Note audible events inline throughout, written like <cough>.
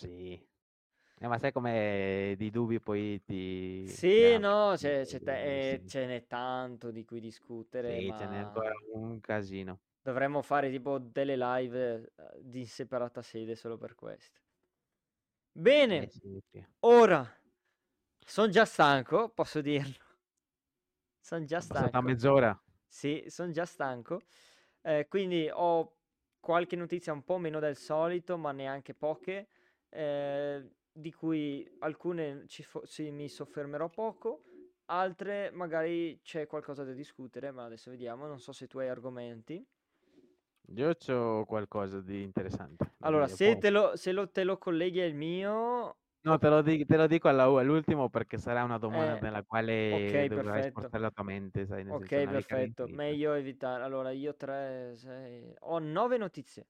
Sì. Eh, ma sai come di dubbi poi ti... Sì, crea no, c'è, c'è eh, te- eh, sì. ce n'è tanto di cui discutere, Sì, ce n'è ancora ma un casino. dovremmo fare tipo delle live eh, di separata sede solo per questo. Eh Bene, sì, sì. ora sono già stanco, posso dirlo. <laughs> Sono già È stanco. mezz'ora. Sì, sono già stanco. Eh, quindi ho qualche notizia un po' meno del solito, ma neanche poche, eh, di cui alcune ci fo- sì, mi soffermerò poco, altre magari c'è qualcosa da discutere, ma adesso vediamo. Non so se tu hai argomenti. Io ho qualcosa di interessante. Allora, se te lo, se lo- te lo colleghi al mio, No, te lo, di- te lo dico alla- all'ultimo perché sarà una domanda Eh, nella quale ok, dovrai perfetto. spostare la tua mente, sai, Ok, senso perfetto. Meglio evitare. Allora, io 3, 6... Ho 9 notizie.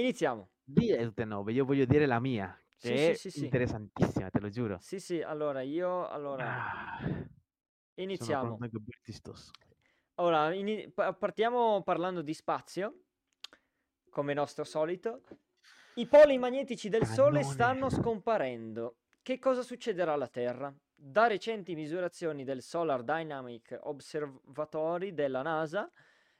Iniziamo. Di tutte e nove, io voglio dire la mia, che sì, è sì, sì. interessantissima, te lo giuro. Sì, sì, allora io... Allora, Ah, iniziamo. Allora, pa- partiamo parlando di spazio, come nostro solito. I poli magnetici del Sole Cannone. stanno scomparendo. Che cosa succederà alla Terra? Da recenti misurazioni del Solar Dynamic Observatory della NASA,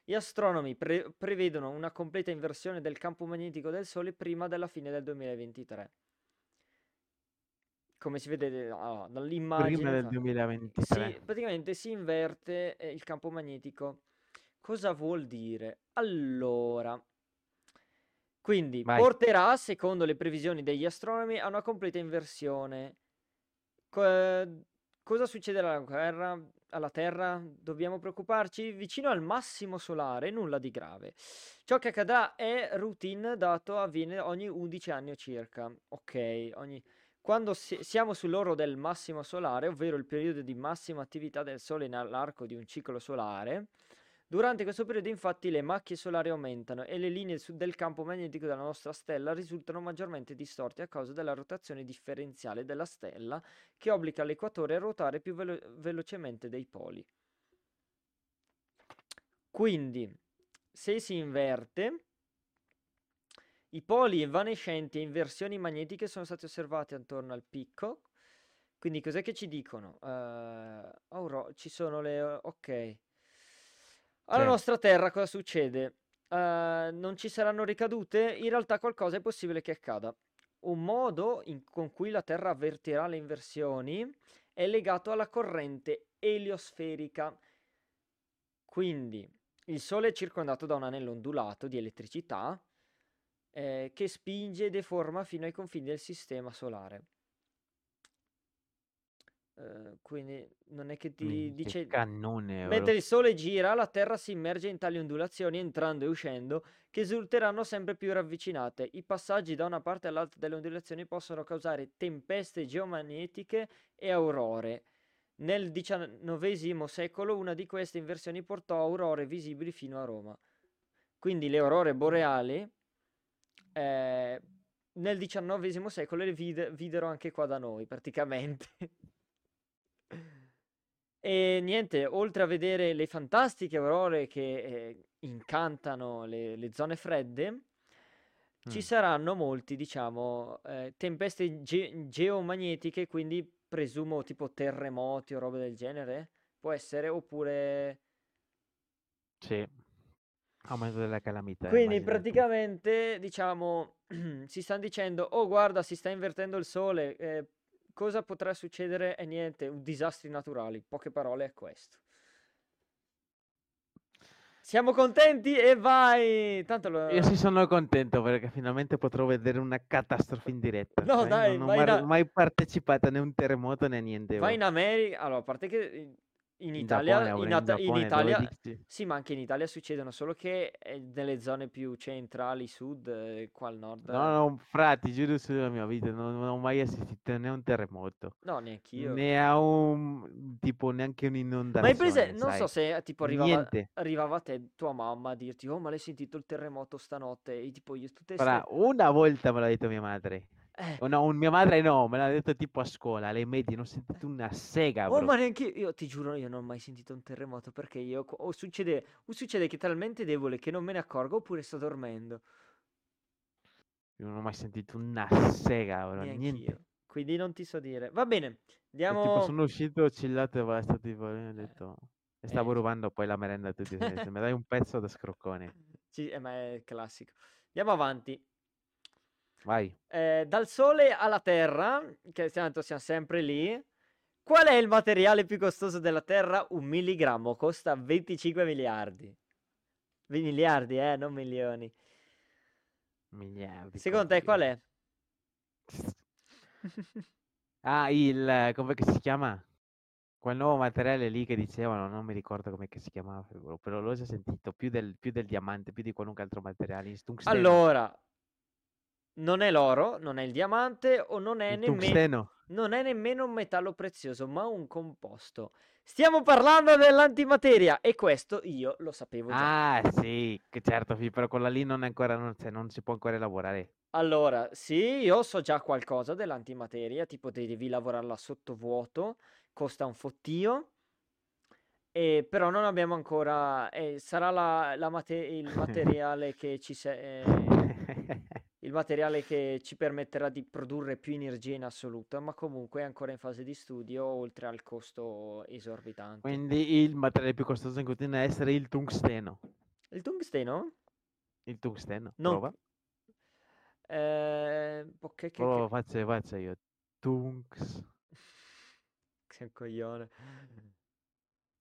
gli astronomi pre- prevedono una completa inversione del campo magnetico del Sole prima della fine del 2023. Come si vede ah, dall'immagine, Prima del fa- 2023. sì, praticamente si inverte eh, il campo magnetico. Cosa vuol dire? Allora, quindi Vai. porterà, secondo le previsioni degli astronomi, a una completa inversione. Co- cosa succederà alla Terra? Alla Terra? Dobbiamo preoccuparci? Vicino al massimo solare, nulla di grave. Ciò che accadrà è routine, dato avviene ogni 11 anni circa. Ok, ogni... Quando si- siamo sull'oro del massimo solare, ovvero il periodo di massima attività del Sole nell'arco di un ciclo solare, durante questo periodo infatti le macchie solari aumentano e le linee del campo magnetico della nostra stella risultano maggiormente distorte a causa della rotazione differenziale della stella che obbliga l'equatore a ruotare più velo- velocemente dei poli. Quindi, se si inverte, i poli evanescenti e inversioni magnetiche sono stati osservati attorno al picco. Quindi cos'è che ci dicono? Eh, auro- ci sono le... Ok. Alla Sì. nostra Terra cosa succede? Eh, non ci saranno ricadute? In realtà qualcosa è possibile che accada. Un modo in- con cui la Terra avvertirà le inversioni è legato alla corrente eliosferica. Quindi il Sole è circondato da un anello ondulato di elettricità eh, che spinge e deforma fino ai confini del sistema solare. Eh, quindi non è che ti Minchia, dice... cannone, Mentre il Sole gira, la Terra si immerge in tali ondulazioni entrando e uscendo, che risulteranno sempre più ravvicinate. I passaggi da una parte all'altra delle ondulazioni possono causare tempeste geomagnetiche e aurore. Nel XIX secolo una di queste inversioni portò aurore visibili fino a Roma. Quindi le aurore boreali eh, nel XIX secolo le vide- videro anche qua da noi, praticamente. E niente, oltre a vedere le fantastiche aurore che eh, incantano le, le zone fredde, ci Mm. saranno molti, diciamo, eh, tempeste ge- geomagnetiche, quindi presumo tipo terremoti o robe del genere. Può essere, oppure... Sì. Aumento della calamità, Quindi immagina tu. praticamente, diciamo, <clears throat> si stanno dicendo, oh guarda, si sta invertendo il sole, eh, cosa potrà succedere? E niente, un- disastri naturali, poche parole è questo. Siamo contenti e vai! Tanto lo... Io sì sono contento perché finalmente potrò vedere una catastrofe in diretta. No, dai, non ho mar- da- mai partecipato né a un terremoto né a niente. Vai in America, allora, a parte che in- Italia, Giappone, in, At- in Giappone, dove Italia, dici- sì, ma anche in Italia succedono, solo che eh, nelle zone più centrali, sud, eh, qua al nord, No, no, frati, giuro sulla mia vita, non, non ho mai assistito né a un terremoto, no, neanch'io. né a un tipo neanche Ma hai un'inondazione. presente, non sai. so se eh, tipo arrivava, Niente. arrivava a te tua mamma a dirti, oh, ma l'hai sentito il terremoto stanotte? E tipo io tutte Fra, ste... una volta me l'ha detto mia madre. Eh, O no, un- mia madre no, me l'ha detto tipo a scuola, alle medie, non ho sentito una sega, oh, bro. ma neanche io, io ti giuro, io non ho mai sentito un terremoto perché io, o succede, o succede che è talmente debole che non me ne accorgo oppure sto dormendo. Io non ho mai sentito una sega, bro, niente. Neanch'io. Quindi non ti so dire. Va bene, E tipo andiamo... sono uscito, chillato e basta, tipo, ho Eh, detto... E eh, stavo rubando poi la merenda a tutti. Se mi dai un pezzo da scroccone. <laughs> sì, eh, ma è classico. Andiamo avanti. Vai. Eh, dal Sole alla Terra, che tanto siamo sempre lì. Qual è il materiale più costoso della Terra? Un milligrammo costa 25 miliardi. Miliardi, eh, non milioni. Miliardi. Secondo te qual è? <laughs> Ah, il... come si chiama? Quel nuovo materiale lì che dicevano, non mi ricordo come si chiamava, però l'ho già sentito, più del, più del diamante, più di qualunque altro materiale, tungsteno. Allora, non è l'oro, non è il diamante o non è nemmeno... Non è nemmeno un metallo prezioso, ma un composto. Stiamo parlando dell'antimateria e questo io lo sapevo già. Ah, sì, che certo, però quella lì non è ancora, non, cioè, non si può ancora elaborare. Allora, sì, io so già qualcosa dell'antimateria, tipo devi lavorarla sotto vuoto, costa un fottio, e però non abbiamo ancora... eh, sarà la, la mate- il <laughs> materiale che ci se- eh, il materiale che ci permetterà di produrre più energia in assoluto, ma comunque è ancora in fase di studio, oltre al costo esorbitante. Quindi il materiale più costoso continua a essere il tungsteno. Il tungsteno? Il tungsteno, Non... prova. Eh, ok, che, che- Prova, faccio, faccio io. <laughs> Sei un coglione.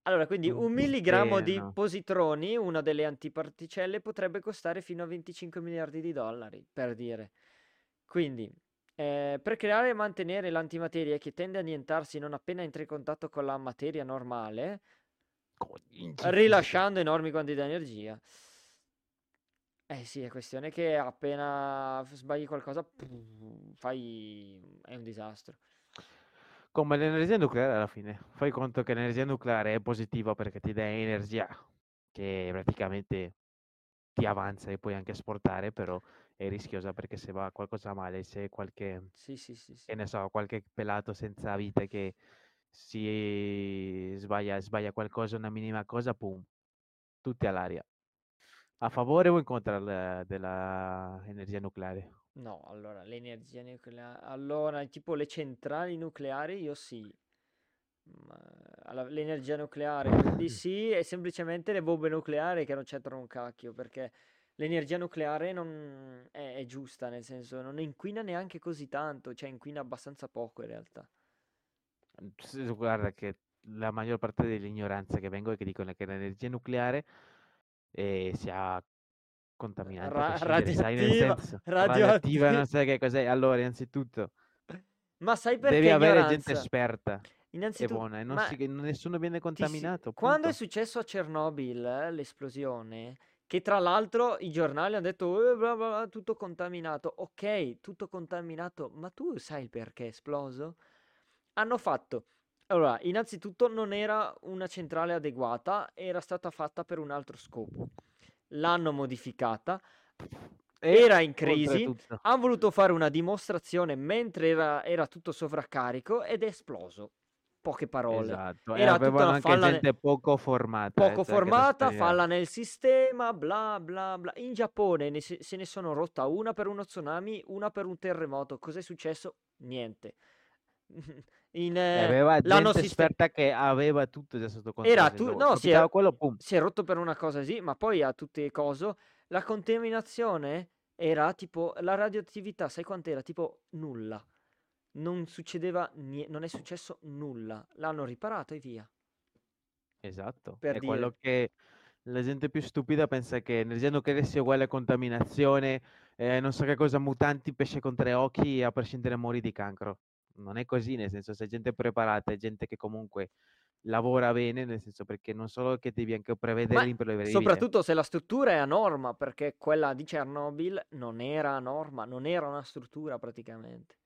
Allora, quindi un milligrammo di positroni, una delle antiparticelle, potrebbe costare fino a 25 miliardi di dollari, per dire. Quindi, eh, per creare e mantenere l'antimateria che tende a annientarsi non appena entra in contatto con la materia normale, rilasciando enormi quantità di energia. Eh sì, è questione che appena sbagli qualcosa, pum, fai... è un disastro. Come l'energia nucleare alla fine. Fai conto che l'energia nucleare è positiva perché ti dà energia che praticamente ti avanza e puoi anche esportare, però è rischiosa perché se va qualcosa male, se qualche, Sì, sì, sì, sì. che ne so, qualche pelato senza vita che si sbaglia, sbaglia qualcosa, una minima cosa, pum, tutti all'aria. A favore o in contro del- della energia nucleare? No, allora, l'energia nucleare... Allora, tipo le centrali nucleari, io sì. Ma alla- l'energia nucleare, quindi <coughs> sì, è semplicemente le bombe nucleari che non c'entrano un cacchio, perché l'energia nucleare non è, è giusta, nel senso, non inquina neanche così tanto, cioè inquina abbastanza poco in realtà. Sì, Guarda che la maggior parte delle ignoranze che vengo è che dicono che l'energia nucleare eh, sia contaminante, Ra- prescindere, sai, nel radioattiva, senso, radioattiva, radioattiva. non sai che cos'è. Allora, innanzitutto, Ma sai perché devi avere gente esperta Innanzitutto, buona e non si- nessuno viene ti si- contaminato, quando è successo a Chernobyl, eh, l'esplosione, che tra l'altro i giornali hanno detto "Eh, bla bla bla, tutto contaminato. Ok, tutto contaminato, ma tu sai il perché è esploso? Hanno fatto. Allora, innanzitutto non era una centrale adeguata, era stata fatta per un altro scopo. L'hanno modificata, era in crisi, hanno voluto fare una dimostrazione mentre era, era tutto sovraccarico ed è esploso. Poche parole. esatto, Era tutta avevano una anche falla, ne- gente poco formata, eh, poco cioè che lo formata, falla nel sistema, bla bla bla. In Giappone ne se, se ne sono rotta una per uno tsunami, una per un terremoto. Cos'è successo? Niente. In, eh, aveva l'hanno gente esperta che aveva tutto già sotto Era controllo. tu, se no, si è, quello, si è rotto per una cosa così, ma poi a tutte le cose. La contaminazione era tipo la radioattività, sai quant'era? Tipo nulla. Non succedeva niente, non è successo nulla. L'hanno riparato e via. Esatto, Per è dire. quello che la gente più stupida pensa che energia nucleare sia uguale a contaminazione, eh, non so che cosa, mutanti, pesce con tre occhi, a prescindere muori di cancro. Non è così, nel senso, se è gente preparata, è gente che comunque lavora bene, nel senso perché non solo che devi anche prevedere Ma l'imprevedibile. soprattutto se la struttura è a norma, perché quella di Chernobyl non era a norma, non era una struttura praticamente.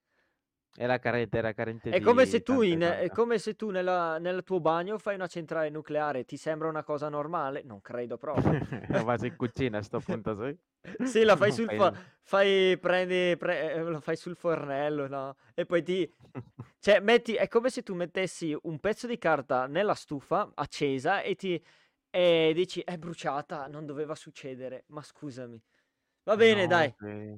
Era carente, era carente È come se tu, in, è come se tu nella- nel tuo bagno fai una centrale nucleare, ti sembra una cosa normale? Non credo proprio. <laughs> Vado in cucina a sto <laughs> punto, sì. Sì, la fai sul, nulla. fai, prendi, pre- eh, lo fai sul fornello, no? E poi ti... <laughs> Cioè, metti, è come se tu mettessi un pezzo di carta nella stufa accesa e ti... E dici, è bruciata, non doveva succedere. Ma scusami. Va bene, No, dai. che-